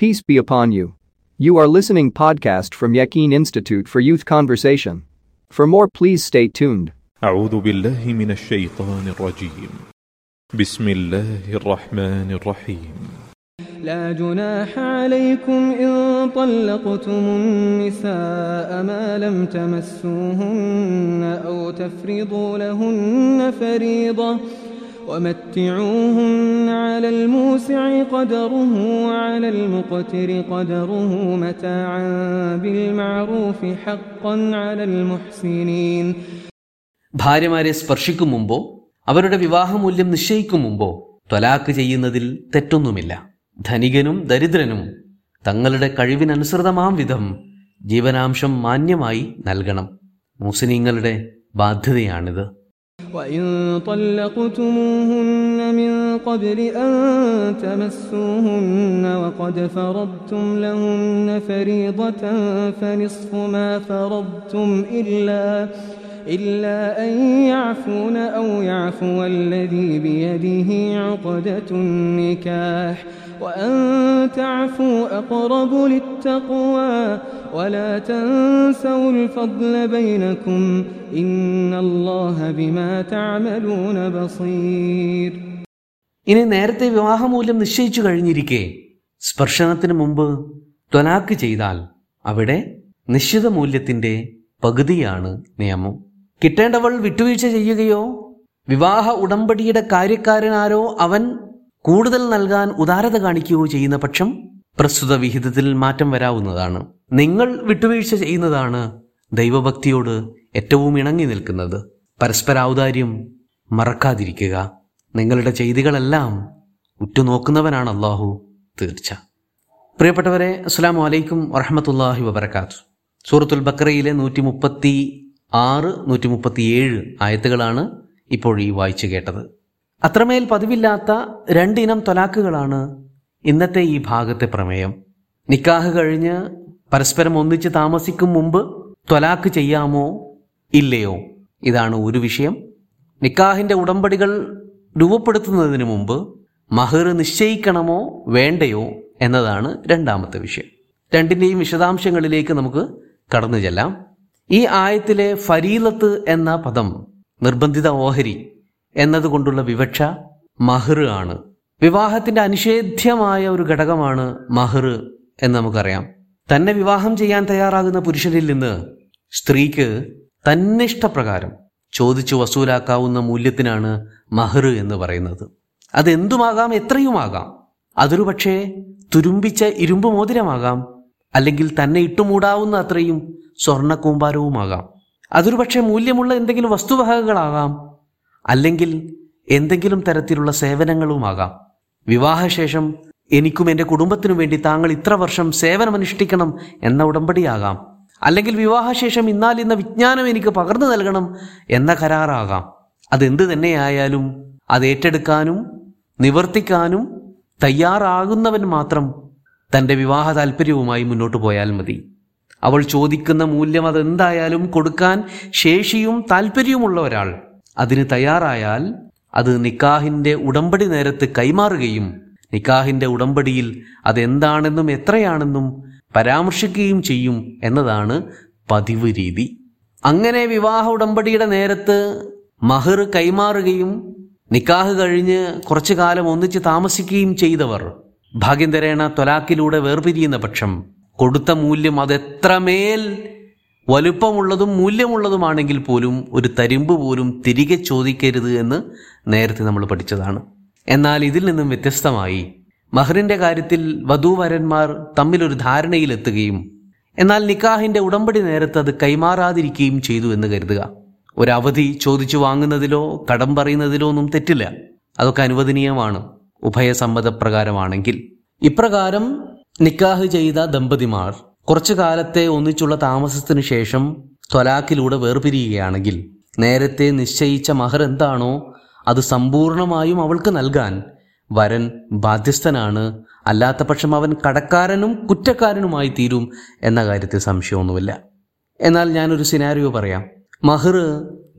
Peace be upon you. You are listening podcast from Yakin Institute for Youth Conversation. For more please stay tuned. أعوذ بالله من الشيطان الرجيم بسم الله الرحمن الرحيم لا جناح عليكم إن طلقتم النساء ما لم تمسوهن أو تفرضوا لهن فريضة ومتعوهن على الموسع قدره وعلى المقتر قدره متاعا بالمعروف حقا على المحسنين ഭാര്യമാരെ സ്പർശിക്കും മുമ്പോ അവരുടെ വിവാഹമൂല്യം നിശ്ചയിക്കും മുമ്പോ ത്വലാക്ക് ചെയ്യുന്നതിൽ തെറ്റൊന്നുമില്ല ധനികനും ദരിദ്രനും തങ്ങളുടെ കഴിവിനനുസൃതമാം വിധം ജീവനാംശം മാന്യമായി നൽകണം മുസ്ലിങ്ങളുടെ ബാധ്യതയാണിത് وإن طلقتموهن من قبل أن تمسوهن وقد فرضتم لهن فريضة فنصف ما فرضتم إلا إلا أن يعفون أو يعفو الذي بيده عقدة النكاح وأن تعفوا أقرب للتقوى ولا تنسوا الفضل بينكم إن الله بما تعملون بصير ഇനി നേരത്തെ വിവാഹമൂല്യം നിശ്ചയിച്ചു കഴിഞ്ഞിരിക്കെ സ്പർശനത്തിന് മുമ്പ് ത്വലാക്ക് ചെയ്താൽ അവിടെ നിശ്ചിത മൂല്യത്തിന്റെ പകുതിയാണ് നിയമം കിട്ടേണ്ടവൾ വിട്ടുവീഴ്ച ചെയ്യുകയോ? വിവാഹ ഉടമ്പടിയുടെ കാര്യക്കാരനാരോ അവൻ കൂടുതൽ നൽകാൻ ഉദാരത കാണിക്കുകയോ ചെയ്യുന്ന പക്ഷം പ്രസ്തുത വിഹിതത്തിൽ മാറ്റം വരാവുന്നതാണ്. നിങ്ങൾ വിട്ടുവീഴ്ച ചെയ്യുന്നതാണ് ദൈവഭക്തിയോട് ഏറ്റവും ഇണങ്ങി നിൽക്കുന്നത്. പരസ്പര ഔദാര്യം മറക്കാതിരിക്കുക. നിങ്ങളുടെ ചെയ്തികളെല്ലാം ഉറ്റുനോക്കുന്നവനാണ് അള്ളാഹു തീർച്ച. പ്രിയപ്പെട്ടവരെ അസ്സാം വലൈക്കും വറഹമത്തല്ലാഹി വബർക്കാത്തു സൂറത്തുൽ ബക്രയിലെ നൂറ്റി മുപ്പത്തി ആറ് നൂറ്റി മുപ്പത്തിയേഴ് ആയത്തുകളാണ് ഇപ്പോൾ ഈ വായിച്ചു കേട്ടത്. അത്രമേൽ പതിവില്ലാത്ത രണ്ടിനം തൊലാക്കുകളാണ് ഇന്നത്തെ ഈ ഭാഗത്തെ പ്രമേയം. നിക്കാഹ് കഴിഞ്ഞ് പരസ്പരം ഒന്നിച്ച് താമസിക്കും മുമ്പ് ത്വലാക്ക് ചെയ്യാമോ? ഇല്ലയോ? ഇതാണ് ഒരു വിഷയം. നിക്കാഹിന്റെ ഉടമ്പടികൾ രൂപപ്പെടുത്തുന്നതിന് മുമ്പ് മഹർ നിശ്ചയിക്കണമോ? വേണ്ടയോ? എന്നതാണ് രണ്ടാമത്തെ വിഷയം. രണ്ടിന്റെയും വിശദാംശങ്ങളിലേക്ക് നമുക്ക് കടന്നു ചെല്ലാം. ഈ ആയത്തിലെ ഫരീലത്ത് എന്ന പദം നിർബന്ധിത ഓഹരി എന്നതുകൊണ്ടുള്ള വിവക്ഷ മഹർ ആണ്. വിവാഹത്തിന്റെ അനിഷേധ്യമായ ഒരു ഘടകമാണ് മഹർ എന്ന് നമുക്കറിയാം. തന്നെ വിവാഹം ചെയ്യാൻ തയ്യാറാകുന്ന പുരുഷനിൽ നിന്ന് സ്ത്രീക്ക് തന്നിഷ്ടപ്രകാരം ചോദിച്ചു വസൂലാക്കാവുന്ന മൂല്യത്തിനാണ് മഹർ എന്ന് പറയുന്നത്. അതെന്തുമാകാം എത്രയുമാകാം? അതൊരു പക്ഷേ തുരുമ്പിച്ച ഇരുമ്പ് മോതിരമാകാം അല്ലെങ്കിൽ തന്നെ ഇട്ടുമൂടാവുന്ന അത്രയും സ്വർണ കൂമ്പാരവുമാകാം അതൊരു പക്ഷേ മൂല്യമുള്ള എന്തെങ്കിലും വസ്തുവകകളാകാം. അല്ലെങ്കിൽ എന്തെങ്കിലും തരത്തിലുള്ള സേവനങ്ങളുമാകാം. വിവാഹശേഷം എനിക്കും എന്റെ കുടുംബത്തിനും വേണ്ടി താങ്കൾ ഇത്ര വർഷം സേവനമനുഷ്ഠിക്കണം എന്ന ഉടമ്പടിയാകാം. അല്ലെങ്കിൽ വിവാഹശേഷം ഇന്നാൽ ഇന്ന വിജ്ഞാനം എനിക്ക് പകർന്നു നൽകണം എന്ന കരാറാകാം. അതെന്ത് തന്നെയായാലും അത് ഏറ്റെടുക്കാനും നിവർത്തിക്കാനും തയ്യാറാകുന്നവൻ മാത്രം തന്റെ വിവാഹ താല്പര്യവുമായി മുന്നോട്ട് പോയാൽ മതി. അവൾ ചോദിക്കുന്ന മൂല്യം അതെന്തായാലും കൊടുക്കാൻ ശേഷിയും താല്പര്യവുമുള്ള ഒരാൾ അതിന് തയ്യാറായാൽ അത് നിക്കാഹിന്റെ ഉടമ്പടി നേരത്ത് കൈമാറുകയും നിക്കാഹിന്റെ ഉടമ്പടിയിൽ അതെന്താണെന്നും എത്രയാണെന്നും പരാമർശിക്കുകയും ചെയ്യും എന്നതാണ് പതിവ് രീതി. അങ്ങനെ വിവാഹ ഉടമ്പടിയുടെ നേരത്ത് മഹർ കൈമാറുകയും നിക്കാഹ് കഴിഞ്ഞ് കുറച്ചു കാലം ഒന്നിച്ച് താമസിക്കുകയും ചെയ്തവർ. ഭാഗ്യന്തരേണ ത്വലാക്കിലൂടെ വേർപിരിയുന്ന പക്ഷം കൊടുത്ത മൂല്യം അതെത്രമേൽ വലുപ്പമുള്ളതും മൂല്യമുള്ളതുമാണെങ്കിൽ പോലും ഒരു തരിമ്പ് പോലും തിരികെ ചോദിക്കരുത് എന്ന് നേരത്തെ നമ്മൾ പഠിച്ചതാണ്. എന്നാൽ ഇതിൽ നിന്നും വ്യത്യസ്തമായി മഹറിന്റെ കാര്യത്തിൽ വധൂവരന്മാർ തമ്മിലൊരു ധാരണയിലെത്തുകയും എന്നാൽ നിക്കാഹിന്റെ ഉടമ്പടി നേരത്ത് അത് കൈമാറാതിരിക്കുകയും ചെയ്തു എന്ന് കരുതുക. ഒരു അവധി ചോദിച്ചു വാങ്ങുന്നതിലോ കടം പറയുന്നതിലോ ഒന്നും തെറ്റില്ല. അതൊക്കെ അനുവദനീയമാണ്. ഉഭയസമ്മതപ്രകാരമാണെങ്കിൽ. ഇപ്രകാരം നിക്കാഹ് ചെയ്ത ദമ്പതിമാർ കുറച്ചു കാലത്തെ ഒന്നിച്ചുള്ള താമസത്തിനു ശേഷം ത്വലാക്കിലൂടെ വേർപിരിയുകയാണെങ്കിൽ നേരത്തെ നിശ്ചയിച്ച മഹർ എന്താണോ അത് സമ്പൂർണമായും അവൾക്ക് നൽകാൻ വരൻ ബാധ്യസ്ഥനാണ്. അല്ലാത്ത പക്ഷം അവൻ കടക്കാരനും കുറ്റക്കാരനുമായി തീരും എന്ന കാര്യത്തിൽ സംശയമൊന്നുമില്ല. എന്നാൽ ഞാനൊരു സിനാരിയോ പറയാം. മഹർ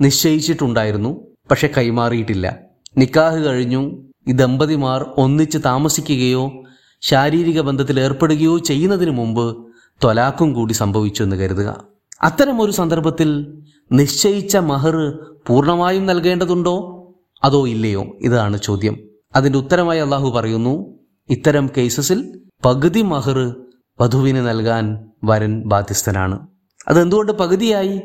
നിശ്ചയിച്ചിട്ടുണ്ടായിരുന്നു പക്ഷെ കൈമാറിയിട്ടില്ല. നിക്കാഹ് കഴിഞ്ഞു. ഈ ദമ്പതിമാർ ഒന്നിച്ച് താമസിക്കുകയോ ശാരീരിക ബന്ധത്തിൽ ഏർപ്പെടുകയോ ചെയ്യുന്നതിന് മുമ്പ് ത്വലാക്കും കൂടി സംഭവിച്ചു എന്ന് കരുതുക. അത്തരം ഒരു സന്ദർഭത്തിൽ നിശ്ചയിച്ച മഹർ പൂർണമായും നൽകേണ്ടതുണ്ടോ? അതോ ഇല്ലയോ? ഇതാണ് ചോദ്യം. അതിന്റെ ഉത്തരമായി അള്ളാഹു പറയുന്നു ഇത്തരം കേസസിൽ പകുതി മഹർ വധുവിന് നൽകാൻ വരൻ ബാധ്യസ്ഥനാണ്. അതെന്തുകൊണ്ട് പകുതിയായി?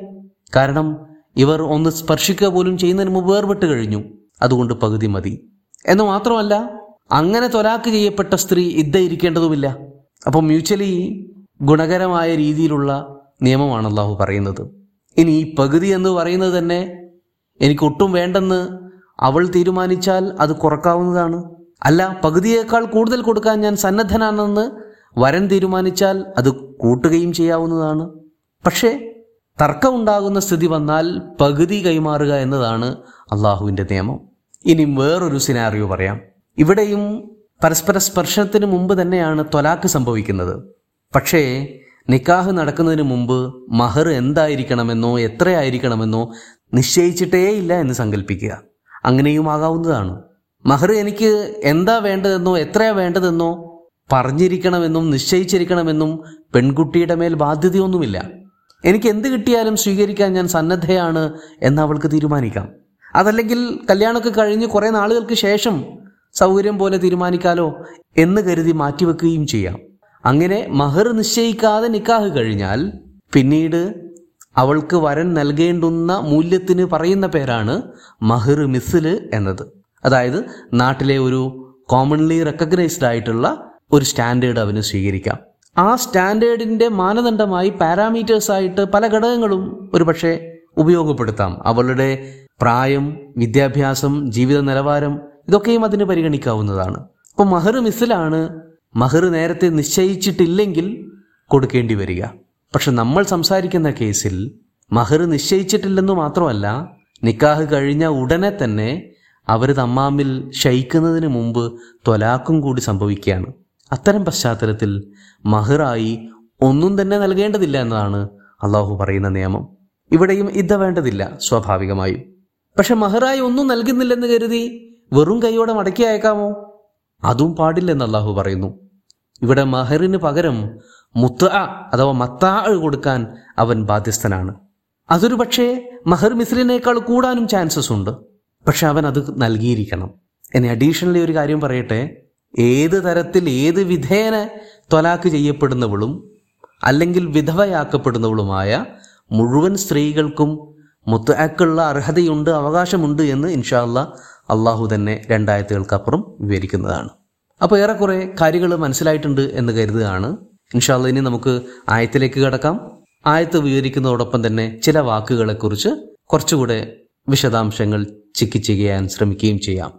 കാരണം ഇവർ ഒന്ന് സ്പർശിക്കുക പോലും ചെയ്യുന്നതിന് മുമ്പ് വേർപെട്ട് കഴിഞ്ഞു. അതുകൊണ്ട് പകുതി മതി. എന്ന് മാത്രമല്ല അങ്ങനെ തൊലാക്ക് ചെയ്യപ്പെട്ട സ്ത്രീ ഇദ്ദ ഇരിക്കേണ്ടതുമില്ല. അപ്പോൾ മ്യൂച്വലി ഗുണകരമായ രീതിയിലുള്ള നിയമമാണ് അള്ളാഹു പറയുന്നത്. ഇനി ഈ പകുതി എന്ന് പറയുന്നത് തന്നെ എനിക്ക് ഒട്ടും വേണ്ടെന്ന് അവൾ തീരുമാനിച്ചാൽ അത് കുറക്കാവുന്നതാണ്. അല്ല പകുതിയേക്കാൾ കൂടുതൽ കൊടുക്കാൻ ഞാൻ സന്നദ്ധനാണെന്ന് വരൻ തീരുമാനിച്ചാൽ അത് കൂട്ടുകയും ചെയ്യാവുന്നതാണ്. പക്ഷേ തർക്കമുണ്ടാകുന്ന സ്ഥിതി വന്നാൽ പകുതി കൈമാറുക എന്നതാണ് അള്ളാഹുവിന്റെ നിയമം. ഇനി വേറൊരു സിനാറിയോ പറയാം. ഇവിടെയും പരസ്പര സ്പർശനത്തിന് മുമ്പ് തന്നെയാണ് ത്വലാക്ക് സംഭവിക്കുന്നത്. പക്ഷേ നിക്കാഹ് നടക്കുന്നതിന് മുമ്പ് മഹർ എന്തായിരിക്കണമെന്നോ എത്രയായിരിക്കണമെന്നോ നിശ്ചയിച്ചിട്ടേയില്ല എന്ന് സങ്കല്പിക്കുക അങ്ങനെയും ആകാവുന്നതാണ്. മഹർ എനിക്ക് എന്താ വേണ്ടതെന്നോ എത്രയാ വേണ്ടതെന്നോ പറഞ്ഞിരിക്കണമെന്നും നിശ്ചയിച്ചിരിക്കണമെന്നും പെൺകുട്ടിയുടെ മേൽ ബാധ്യതയൊന്നുമില്ല. എനിക്ക് എന്ത് കിട്ടിയാലും സ്വീകരിക്കാൻ ഞാൻ സന്നദ്ധയാണ് എന്ന് അവൾക്ക് തീരുമാനിക്കാം. അതല്ലെങ്കിൽ കല്യാണമൊക്കെ കഴിഞ്ഞ് കുറേ നാളുകൾക്ക് ശേഷം സൗകര്യം പോലെ തീരുമാനിക്കാലോ എന്ന് കരുതി മാറ്റിവെക്കുകയും ചെയ്യാം. അങ്ങനെ മഹർ നിശ്ചയിക്കാതെ നിക്കാഹ് കഴിഞ്ഞാൽ പിന്നീട് അവൾക്ക് വരൻ നൽകേണ്ടുന്ന മൂല്യത്തിന് പറയുന്ന പേരാണ് മഹർ മിസിൽ എന്നത്. അതായത് നാട്ടിലെ ഒരു കോമൺലി റെക്കഗ്നൈസ്ഡ് ആയിട്ടുള്ള ഒരു സ്റ്റാൻഡേർഡ് അവന് സ്വീകരിക്കാം. ആ സ്റ്റാൻഡേർഡിന്റെ മാനദണ്ഡമായി പാരാമീറ്റേഴ്സ് ആയിട്ട് പല ഘടകങ്ങളും ഒരുപക്ഷെ ഉപയോഗപ്പെടുത്താം. അവളുടെ പ്രായം വിദ്യാഭ്യാസം ജീവിത നിലവാരം ഇതൊക്കെയും അതിന് പരിഗണിക്കാവുന്നതാണ്. അപ്പോൾ മഹർ മിസിലാണ് മഹർ നേരത്തെ നിശ്ചയിച്ചിട്ടില്ലെങ്കിൽ കൊടുക്കേണ്ടി വരിക. പക്ഷെ നമ്മൾ സംസാരിക്കുന്ന കേസിൽ മഹർ നിശ്ചയിച്ചിട്ടില്ലെന്ന് മാത്രമല്ല നിക്കാഹ് കഴിഞ്ഞ ഉടനെ തന്നെ അവർ തമ്മാമിൽ ശയിക്കുന്നതിന് മുമ്പ് ത്വലാക്കും കൂടി സംഭവിക്കുകയാണ്. അത്തരം പശ്ചാത്തലത്തിൽ മഹറായി ഒന്നും തന്നെ നൽകേണ്ടതില്ല എന്നതാണ് അള്ളാഹു പറയുന്ന നിയമം. ഇവിടെയും ഇദ്ദ വേണ്ടതില്ല സ്വാഭാവികമായും. പക്ഷെ മഹറായി ഒന്നും നൽകുന്നില്ലെന്ന് കരുതി വെറും കൈയോടെ മടക്കി അയക്കാമോ? അതും പാടില്ലെന്ന് അള്ളാഹു പറയുന്നു. ഇവിടെ മഹറിന് പകരം മുത്ത അഥവാ മത്താ കൊടുക്കാൻ അവൻ ബാധ്യസ്ഥനാണ്. അതൊരു പക്ഷേ മഹർ മിസ്ലിനേക്കാൾ കൂടാനും ചാൻസസ് ഉണ്ട്. പക്ഷെ അവൻ അത് നൽകിയിരിക്കണം. ഇനി അഡീഷണലി ഒരു കാര്യം പറയട്ടെ. ഏത് തരത്തിൽ ഏത് വിധേന ത്വലാക്ക് ചെയ്യപ്പെടുന്നവളും അല്ലെങ്കിൽ വിധവയാക്കപ്പെടുന്നവളുമായ മുഴുവൻ സ്ത്രീകൾക്കും മുത്തക്കുള്ള അർഹതയുണ്ട് അവകാശമുണ്ട് എന്ന് ഇൻഷാല്ല അള്ളാഹു തന്നെ രണ്ടായത്തുകൾക്കപ്പുറം വിവരിക്കുന്നതാണ്. അപ്പോൾ ഏറെക്കുറെ കാര്യങ്ങൾ മനസ്സിലായിട്ടുണ്ട് എന്ന് കരുതുകയാണ്. ഇൻഷാല്ല ഇനി നമുക്ക് ആയത്തിലേക്ക് കടക്കാം. ആയത്ത് വിവരിക്കുന്നതോടൊപ്പം തന്നെ ചില വാക്കുകളെക്കുറിച്ച് കുറച്ചുകൂടെ വിശദാംശങ്ങൾ ചിക്കി ചെയ്യാൻ ശ്രമിക്കുകയും ചെയ്യാം.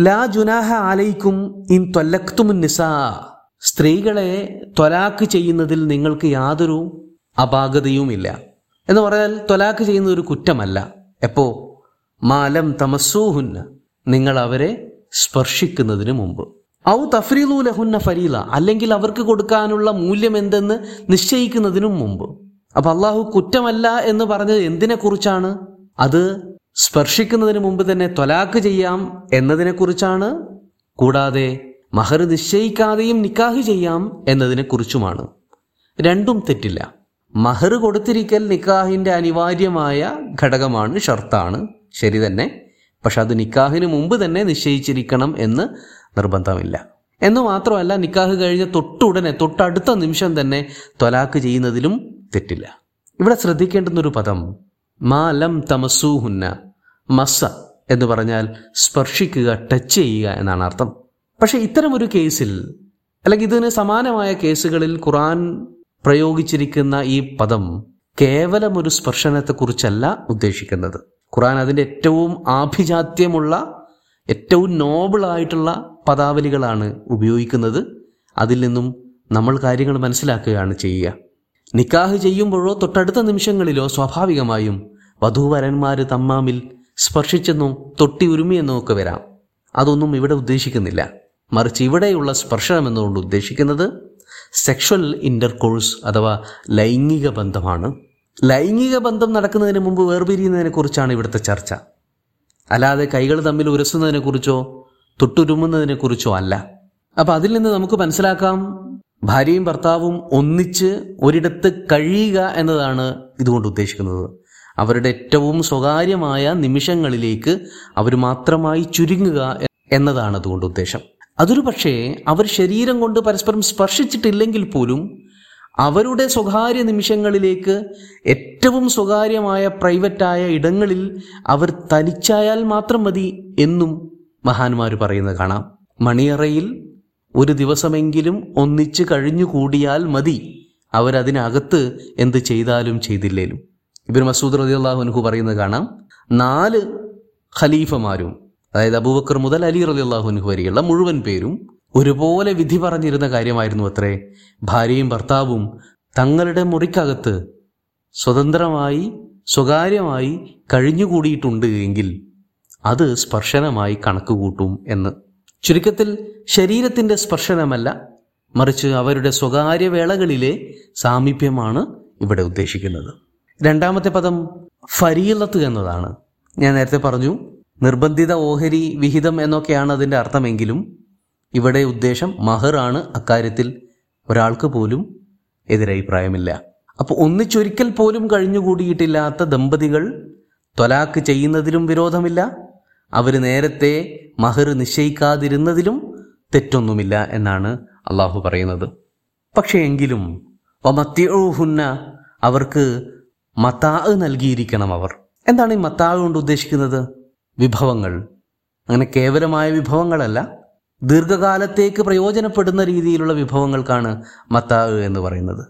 ലാ ജുനാഹ ആലയിക്കും ഇൻ തൊല്ലക്തുമുൻ നിസാ. സ്ത്രീകളെ ത്വലാക്ക് ചെയ്യുന്നതിൽ നിങ്ങൾക്ക് യാതൊരു അപാകതയുമില്ല. എന്ന് പറഞ്ഞാൽ ത്വലാക്ക് ചെയ്യുന്ന ഒരു കുറ്റമല്ല. എപ്പോ? മാലം തമസ്സൂഹുന്ന. നിങ്ങൾ അവരെ സ്പർശിക്കുന്നതിന് മുമ്പ്. ഔ തഫ്രീലു ലഹുന്ന ഫരീല അല്ലെങ്കിൽ അവർക്ക് കൊടുക്കാനുള്ള മൂല്യം എന്തെന്ന് നിശ്ചയിക്കുന്നതിനും മുമ്പ്. അപ്പൊ അള്ളാഹു കുറ്റമല്ല എന്ന് പറഞ്ഞത് എന്തിനെ കുറിച്ചാണ് അത് സ്പർശിക്കുന്നതിന് മുമ്പ് തന്നെ ത്വലാക്ക് ചെയ്യാം എന്നതിനെ കുറിച്ചാണ് കൂടാതെ മഹർ നിശ്ചയിക്കാതെയും നിക്കാഹ് ചെയ്യാം എന്നതിനെ കുറിച്ചുമാണ് രണ്ടും തെറ്റില്ല. മഹർ കൊടുത്തിരിക്കൽ നിക്കാഹിന്റെ അനിവാര്യമായ ഘടകമാണ് ഷർത്താണ്. ശരി തന്നെ? പക്ഷെ അത് നിക്കാഹിന് മുമ്പ് തന്നെ നിശ്ചയിച്ചിരിക്കണം എന്ന് നിർബന്ധമില്ല. എന്ന് മാത്രമല്ല നിക്കാഹ് കഴിഞ്ഞ തൊട്ടുടനെ തൊട്ടടുത്ത നിമിഷം തന്നെ ത്വലാക്ക് ചെയ്യുന്നതിലും തെറ്റില്ല. ഇവിടെ ശ്രദ്ധിക്കേണ്ടുന്ന ഒരു പദം മാലം തമസൂഹുന്ന മസ എന്ന് പറഞ്ഞാൽ സ്പർശിക്കുക ടച്ച് ചെയ്യുക എന്നാണ് അർത്ഥം. പക്ഷെ ഇത്തരം ഒരു കേസിൽ അല്ലെങ്കിൽ ഇതിന് സമാനമായ കേസുകളിൽ ഖുറാൻ പ്രയോഗിച്ചിരിക്കുന്ന ഈ പദം കേവലം ഒരു സ്പർശനത്തെക്കുറിച്ചല്ല ഉദ്ദേശിക്കുന്നത്. ഖുറാൻ അതിന്റെ ഏറ്റവും ആഭിജാത്യമുള്ള ഏറ്റവും നോബിളായിട്ടുള്ള പദാവലികളാണ് ഉപയോഗിക്കുന്നത്. അതിൽ നിന്നും നമ്മൾ കാര്യങ്ങൾ മനസ്സിലാക്കുകയാണ് ചെയ്യുക. നിക്കാഹ് ചെയ്യുമ്പോഴോ തൊട്ടടുത്ത നിമിഷങ്ങളിലോ സ്വാഭാവികമായും വധൂവരന്മാർ തമ്മാമിൽ സ്പർശിച്ചെന്നോ തൊട്ടി ഉരുമിയെന്നോ ഒക്കെ വരാം. അതൊന്നും ഇവിടെ ഉദ്ദേശിക്കുന്നില്ല. മറിച്ച് ഇവിടെയുള്ള സ്പർശനം എന്നുകൊണ്ട് ഉദ്ദേശിക്കുന്നത് സെക്ഷൽ ഇന്റർകോഴ്സ് അഥവാ ലൈംഗിക ബന്ധമാണ്. ലൈംഗിക ബന്ധം നടക്കുന്നതിന് മുമ്പ് വേർപിരിയുന്നതിനെ കുറിച്ചാണ് ഇവിടുത്തെ ചർച്ച. അല്ലാതെ കൈകൾ തമ്മിൽ ഉരസുന്നതിനെ കുറിച്ചോ തൊട്ടുരുമുന്നതിനെ കുറിച്ചോ അല്ല. അപ്പൊ അതിൽ നിന്ന് നമുക്ക് മനസ്സിലാക്കാം ഭാര്യയും ഭർത്താവും ഒന്നിച്ച് ഒരിടത്ത് കഴിയുക എന്നതാണ് ഇതുകൊണ്ട് ഉദ്ദേശിക്കുന്നത്. അവരുടെ ഏറ്റവും സ്വകാര്യമായ നിമിഷങ്ങളിലേക്ക് അവർ മാത്രമായി ചുരുങ്ങുക എന്നതാണ് അതുകൊണ്ട് ഉദ്ദേശം. അതൊരു പക്ഷേ അവർ ശരീരം കൊണ്ട് പരസ്പരം സ്പർശിച്ചിട്ടില്ലെങ്കിൽ പോലും അവരുടെ സ്വകാര്യ നിമിഷങ്ങളിലേക്ക് ഏറ്റവും സ്വകാര്യമായ പ്രൈവറ്റായ ഇടങ്ങളിൽ അവർ തനിച്ചായാൽ മാത്രം മതി എന്നും മഹാന്മാർ പറയുന്നത് കാണാം. മണിയറയിൽ ഒരു ദിവസമെങ്കിലും ഒന്നിച്ച് കഴിഞ്ഞുകൂടിയാൽ മതി അവരതിനകത്ത് എന്ത് ചെയ്താലും ചെയ്തില്ലേലും. ഇബിൻ മസൂദ് റതി അള്ളാഹുനഹു പറയുന്നത് കാണാം. നാല് ഖലീഫമാരും അതായത് അബൂബക്കർ മുതൽ അലി റതി അള്ളാഹുനഹു വരെയുള്ള മുഴുവൻ പേരും ഒരുപോലെ വിധി പറഞ്ഞിരുന്ന കാര്യമായിരുന്നു അത്രേ. ഭാര്യയും ഭർത്താവും തങ്ങളുടെ മുറിക്കകത്ത് സ്വതന്ത്രമായി സ്വകാര്യമായി കഴിഞ്ഞുകൂടിയിട്ടുണ്ട് എങ്കിൽ അത് സ്പർശനമായി കണക്ക് കൂട്ടും എന്ന്. ചുരുക്കത്തിൽ ശരീരത്തിന്റെ സ്പർശനമല്ല മറിച്ച് അവരുടെ സ്വകാര്യ വേളകളിലെ സാമീപ്യമാണ് ഇവിടെ ഉദ്ദേശിക്കുന്നത്. രണ്ടാമത്തെ പദം ഫരീലത്ത് എന്നതാണ്. ഞാൻ നേരത്തെ പറഞ്ഞു നിർബന്ധിത ഓഹരി വിഹിതം എന്നൊക്കെയാണ് അതിന്റെ അർത്ഥമെങ്കിലും ഇവിടെ ഉദ്ദേശം മഹർ ആണ് അക്കാര്യത്തിൽ ഒരാൾക്ക് പോലും എതിരഭിപ്രായമില്ല. അപ്പോൾ ഒന്നിച്ചൊരിക്കൽ പോലും കഴിഞ്ഞുകൂടിയിട്ടില്ലാത്ത ദമ്പതികൾ ത്വലാക്ക് ചെയ്യുന്നതിലും വിരോധമില്ല അവർ നേരത്തെ മഹർ നിശ്ചയിക്കാതിരുന്നതിലും തെറ്റൊന്നുമില്ല എന്നാണ് അള്ളാഹു പറയുന്നത്. പക്ഷേ എങ്കിലും ഒമത്യൂഹുന്ന അവർക്ക് മത്താ നൽകിയിരിക്കണം അവർ. എന്താണ് ഈ മത്താ കൊണ്ട് ഉദ്ദേശിക്കുന്നത്? വിഭവങ്ങൾ. അങ്ങനെ കേവലമായ വിഭവങ്ങളല്ല ദീർഘകാലത്തേക്ക് പ്രയോജനപ്പെടുന്ന രീതിയിലുള്ള വിഭവങ്ങൾക്കാണ് മത്താവ് എന്ന് പറയുന്നത്.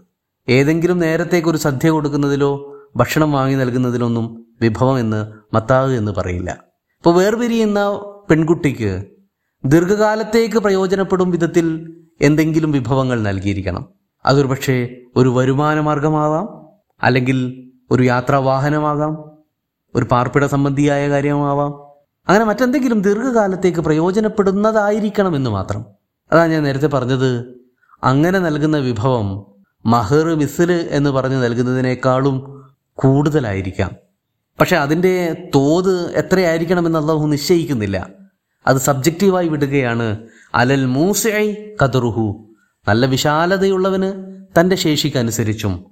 ഏതെങ്കിലും നേരത്തേക്ക് ഒരു സദ്യ കൊടുക്കുന്നതിലോ ഭക്ഷണം വാങ്ങി നൽകുന്നതിലൊന്നും വിഭവം എന്ന് മത്താവ് എന്ന് പറയില്ല. ഇപ്പോൾ വേർപിരിയുന്ന പെൺകുട്ടിക്ക് ദീർഘകാലത്തേക്ക് പ്രയോജനപ്പെടും വിധത്തിൽ എന്തെങ്കിലും വിഭവങ്ങൾ നൽകിയിരിക്കണം. അതൊരു പക്ഷേ ഒരു വരുമാന മാർഗമാവാം അല്ലെങ്കിൽ ഒരു യാത്രാ വാഹനമാകാം ഒരു പാർപ്പിട സംബന്ധിയായ കാര്യമാവാം അങ്ങനെ മറ്റെന്തെങ്കിലും ദീർഘകാലത്തേക്ക് പ്രയോജനപ്പെടുന്നതായിരിക്കണം എന്ന് മാത്രം. അതാ ഞാൻ നേരത്തെ പറഞ്ഞത് അങ്ങനെ നൽകുന്ന വിഭവം മഹർ മിസിൽ എന്ന് പറഞ്ഞ് നൽകുന്നതിനേക്കാളും കൂടുതലായിരിക്കാം. പക്ഷെ അതിന്റെ തോത് എത്രയായിരിക്കണമെന്ന് അള്ളാഹു നിശ്ചയിക്കുന്നില്ല. അത് സബ്ജക്റ്റീവായി വിടുകയാണ്. അലൽ മൂസൈ കതറുഹു നല്ല വിശാലതയുള്ളവന് തന്റെ ശേഷിക്കനുസരിച്ചും.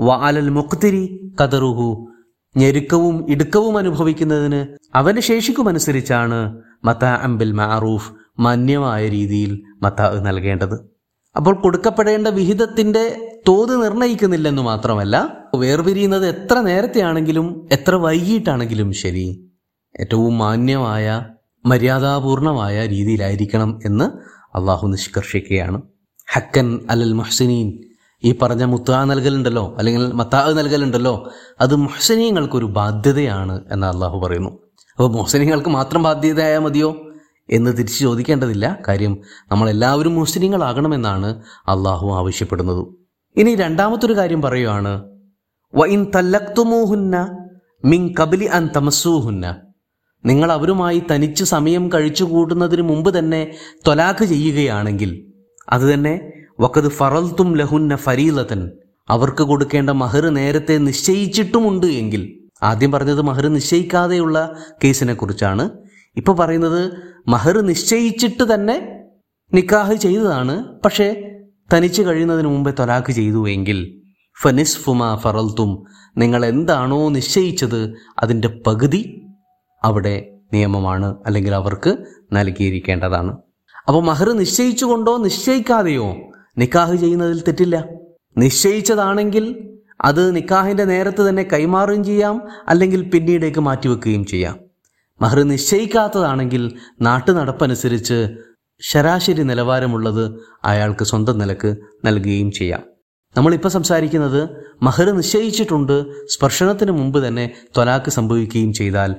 വ അലൽ മുക്തിരി കതറുഹു ഞെരുക്കവും ഇടുക്കവും അനുഭവിക്കുന്നതിന് അവന്റെ ശേഷിക്കുമനുസരിച്ചാണ് മത്ത അംബിൽ മാറൂഫ് മാന്യമായ രീതിയിൽ മത്ത നൽകേണ്ടത്. അപ്പോൾ കൊടുക്കപ്പെടേണ്ട വിഹിതത്തിന്റെ തോത് നിർണയിക്കുന്നില്ലെന്ന് മാത്രമല്ല വേർപിരിയുന്നത് എത്ര നേരത്തെയാണെങ്കിലും എത്ര വൈകിട്ടാണെങ്കിലും ശരി ഏറ്റവും മാന്യമായ മര്യാദാപൂർണമായ രീതിയിലായിരിക്കണം എന്ന് അള്ളാഹു നിഷ്കർഷിക്കുകയാണ്. ഹക്കൻ അലൽ മുഹ്സിനീൻ ഈ പറഞ്ഞ മുത്താ നൽകലുണ്ടല്ലോ അല്ലെങ്കിൽ മത്താ നൽകലുണ്ടല്ലോ അത് മുഹസനീയങ്ങൾക്കൊരു ബാധ്യതയാണ് എന്ന് അള്ളാഹു പറയുന്നു. അപ്പോൾ മുഹസനീയങ്ങൾക്ക് മാത്രം ബാധ്യതയായാൽ മതിയോ എന്ന് തിരിച്ച് ചോദിക്കേണ്ടതില്ല. കാര്യം നമ്മളെല്ലാവരും മുസ്ലിങ്ങളാകണമെന്നാണ് അള്ളാഹു ആവശ്യപ്പെടുന്നത്. ഇനി രണ്ടാമത്തൊരു കാര്യം പറയുകയാണ് വൈൻ തല്ലക്തുമൂഹുന്ന മിൻ കബലി അൻ തമസൂഹുന്ന നിങ്ങൾ അവരുമായി തനിച്ച് സമയം കഴിച്ചു കൂട്ടുന്നതിന് മുമ്പ് തന്നെ തൊലാഖ് ചെയ്യുകയാണെങ്കിൽ അത് തന്നെ വക്കത് ഫറൽത്തും ലഹുന്ന ഫരീലത്തൻ അവർക്ക് കൊടുക്കേണ്ട മഹർ നേരത്തെ നിശ്ചയിച്ചിട്ടുമുണ്ട് എങ്കിൽ. ആദ്യം പറഞ്ഞത് മഹർ നിശ്ചയിക്കാതെയുള്ള കേസിനെ കുറിച്ചാണ്. ഇപ്പൊ പറയുന്നത് മഹർ നിശ്ചയിച്ചിട്ട് തന്നെ നിക്കാഹ് ചെയ്തതാണ്. പക്ഷേ തനിച്ച് കഴിയുന്നതിന് മുമ്പേ തൊലാക്ക് ചെയ്തു എങ്കിൽ. ഫനിസ്ഫുമ ഫറൽത്തും നിങ്ങൾ എന്താണോ നിശ്ചയിച്ചത് അതിന്റെ പകുതി അവിടെ നിയമമാണ് അല്ലെങ്കിൽ അവർക്ക് നൽകിയിരിക്കേണ്ടതാണ്. അപ്പോൾ മഹർ നിശ്ചയിച്ചുകൊണ്ടോ നിശ്ചയിക്കാതെയോ? നിക്കാഹ് ചെയ്യുന്നതിൽ തെറ്റില്ല. നിശ്ചയിച്ചതാണെങ്കിൽ അത് നിക്കാഹിന്റെ നേരത്ത് തന്നെ കൈമാറുകയും ചെയ്യാം അല്ലെങ്കിൽ പിന്നീടേക്ക് മാറ്റിവെക്കുകയും ചെയ്യാം. മഹർ നിശ്ചയിക്കാത്തതാണെങ്കിൽ നാട്ടു നടപ്പനുസരിച്ച് ശരാശരി നിലവാരമുള്ളത് അയാൾക്ക് സ്വന്തം നിലയ്ക്ക് നൽകുകയും ചെയ്യാം. നമ്മളിപ്പോൾ സംസാരിക്കുന്നത് മഹർ നിശ്ചയിച്ചിട്ടുണ്ട് സ്പർശനത്തിന് മുമ്പ് തന്നെ ത്വലാക്ക് സംഭവിക്കുകയും ചെയ്താൽ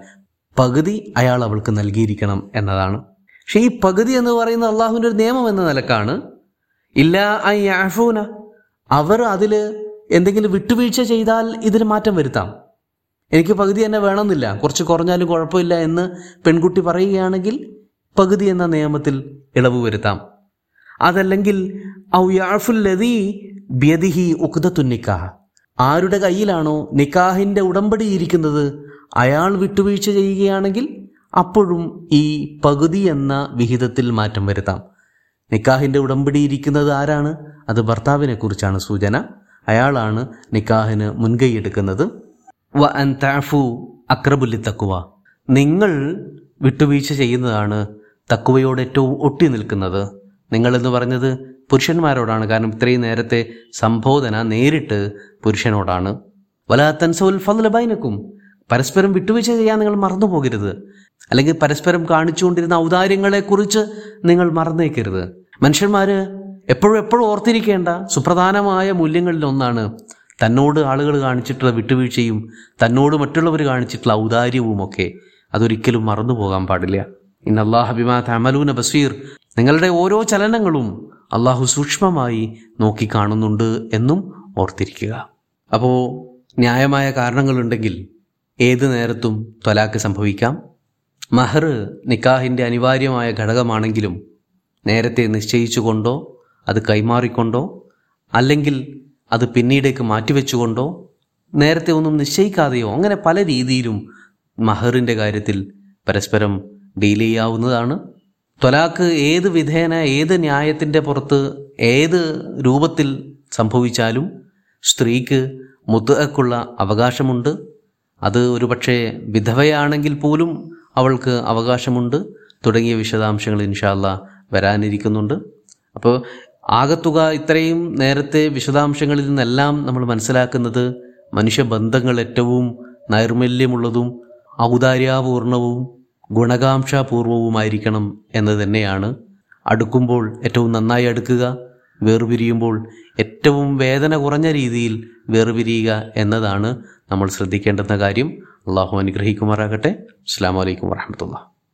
പകുതി അയാൾ അവൾക്ക് നൽകിയിരിക്കണം എന്നതാണ്. പക്ഷേ ഈ പകുതി എന്ന് പറയുന്ന അള്ളാഹുവിന്റെ ഒരു നിയമം എന്ന നിലക്കാണ്. ഇല്ല ഐ യാഫൂന അവർ അതിൽ എന്തെങ്കിലും വിട്ടുവീഴ്ച ചെയ്താൽ ഇതിന് മാറ്റം വരുത്താം. എനിക്ക് പകുതി തന്നെ വേണമെന്നില്ല. കുറച്ച് കുറഞ്ഞാലും കുഴപ്പമില്ല എന്ന് പെൺകുട്ടി പറയുകയാണെങ്കിൽ പകുതി എന്ന നിയമത്തിൽ ഇളവ് വരുത്താം. അതല്ലെങ്കിൽ ഔ യാഫുൽ ലദീ ബിയദിഹി ഉക്തത്തു ആരുടെ കയ്യിലാണോ നിക്കാഹിന്റെ ഉടമ്പടി ഇരിക്കുന്നത് അയാൾ വിട്ടുവീഴ്ച ചെയ്യുകയാണെങ്കിൽ അപ്പോഴും ഈ പകുതി എന്ന വിഹിതത്തിൽ മാറ്റം വരുത്താം. നിക്കാഹിന്റെ ഉടമ്പടി ഇരിക്കുന്നത് ആരാണ്? അത് ഭർത്താവിനെ കുറിച്ചാണ് സൂചന. അയാളാണ് നിക്കാഹിന് മുൻകൈ എടുക്കുന്നത്. വ അൻ അക്രബുല്ലി തക്കുവ നിങ്ങൾ വിട്ടുവീഴ്ച ചെയ്യുന്നതാണ് തക്കുവയോട് ഏറ്റവും ഒട്ടി നിൽക്കുന്നത്. നിങ്ങളെന്ന് പറഞ്ഞത് പുരുഷന്മാരോടാണ്. കാരണം ഇത്രയും നേരത്തെ സംബോധന നേരിട്ട് പുരുഷനോടാണ്. വലാത്തൻസോൽ ഫലബൈനക്കും പരസ്പരം വിട്ടുവീഴ്ച ചെയ്യാൻ നിങ്ങൾ മറന്നു പോകരുത് അല്ലെങ്കിൽ പരസ്പരം കാണിച്ചുകൊണ്ടിരുന്ന ഔദാര്യങ്ങളെക്കുറിച്ച് നിങ്ങൾ മറന്നേക്കരുത്. മനുഷ്യന്മാര് എപ്പോഴും എപ്പോഴും ഓർത്തിരിക്കേണ്ട സുപ്രധാനമായ മൂല്യങ്ങളിൽ ഒന്നാണ് തന്നോട് ആളുകൾ കാണിച്ചിട്ടുള്ള വിട്ടുവീഴ്ചയും തന്നോട് മറ്റുള്ളവർ കാണിച്ചിട്ടുള്ള ഔദാര്യവും ഒക്കെ അതൊരിക്കലും മറന്നു പോകാൻ പാടില്ല. ഇന്ന് അള്ളാഹ് ബിമാ തമലൂന ബസീർ. നിങ്ങളുടെ ഓരോ ചലനങ്ങളും അള്ളാഹു സൂക്ഷ്മമായി നോക്കി കാണുന്നുണ്ട് എന്നും ഓർത്തിരിക്കുക. അപ്പോൾ ന്യായമായ കാരണങ്ങളുണ്ടെങ്കിൽ ഏത് നേരത്തും ത്വലാക്ക് സംഭവിക്കാം. മഹർ നിക്കാഹിന്റെ അനിവാര്യമായ ഘടകമാണെങ്കിലും നേരത്തെ നിശ്ചയിച്ചുകൊണ്ടോ അത് കൈമാറിക്കൊണ്ടോ അല്ലെങ്കിൽ അത് പിന്നീടേക്ക് മാറ്റിവെച്ചുകൊണ്ടോ നേരത്തെ ഒന്നും നിശ്ചയിക്കാതെയോ അങ്ങനെ പല രീതിയിലും മഹറിന്റെ കാര്യത്തിൽ പരസ്പരം ഡീൽ ചെയ്യാവുന്നതാണ്. ത്വലാക്ക് ഏത് വിധേന ഏത് ന്യായത്തിന്റെ പുറത്ത് ഏത് രൂപത്തിൽ സംഭവിച്ചാലും സ്ത്രീക്ക് മുതക്കുള്ള അവകാശമുണ്ട്. അത് ഒരു പക്ഷേ വിധവയാണെങ്കിൽ പോലും അവൾക്ക് അവകാശമുണ്ട്. തുടങ്ങിയ വിശദാംശങ്ങൾ ഇൻഷാല്ല വരാനിരിക്കുന്നുണ്ട്. അപ്പോൾ ആകത്തുക ഇത്രയും നേരത്തെ വിശദാംശങ്ങളിൽ നിന്നെല്ലാം നമ്മൾ മനസ്സിലാക്കുന്നത് മനുഷ്യബന്ധങ്ങൾ ഏറ്റവും നൈർമല്യമുള്ളതും ഔദാര്യാപൂർണവും ഗുണകാംക്ഷാപൂർവവുമായിരിക്കണം എന്ന് തന്നെയാണ്. അടുക്കുമ്പോൾ ഏറ്റവും നന്നായി അടുക്കുക വേർപിരിയുമ്പോൾ ഏറ്റവും വേദന കുറഞ്ഞ രീതിയിൽ വേർപിരിയുക എന്നതാണ് നമ്മൾ ശ്രദ്ധിക്കേണ്ടുന്ന കാര്യം. അള്ളാഹു അനുഗ്രഹിക്കുമാറാകട്ടെ. അസ്സാം വലൈക്കും വാഹമത്തുള്ള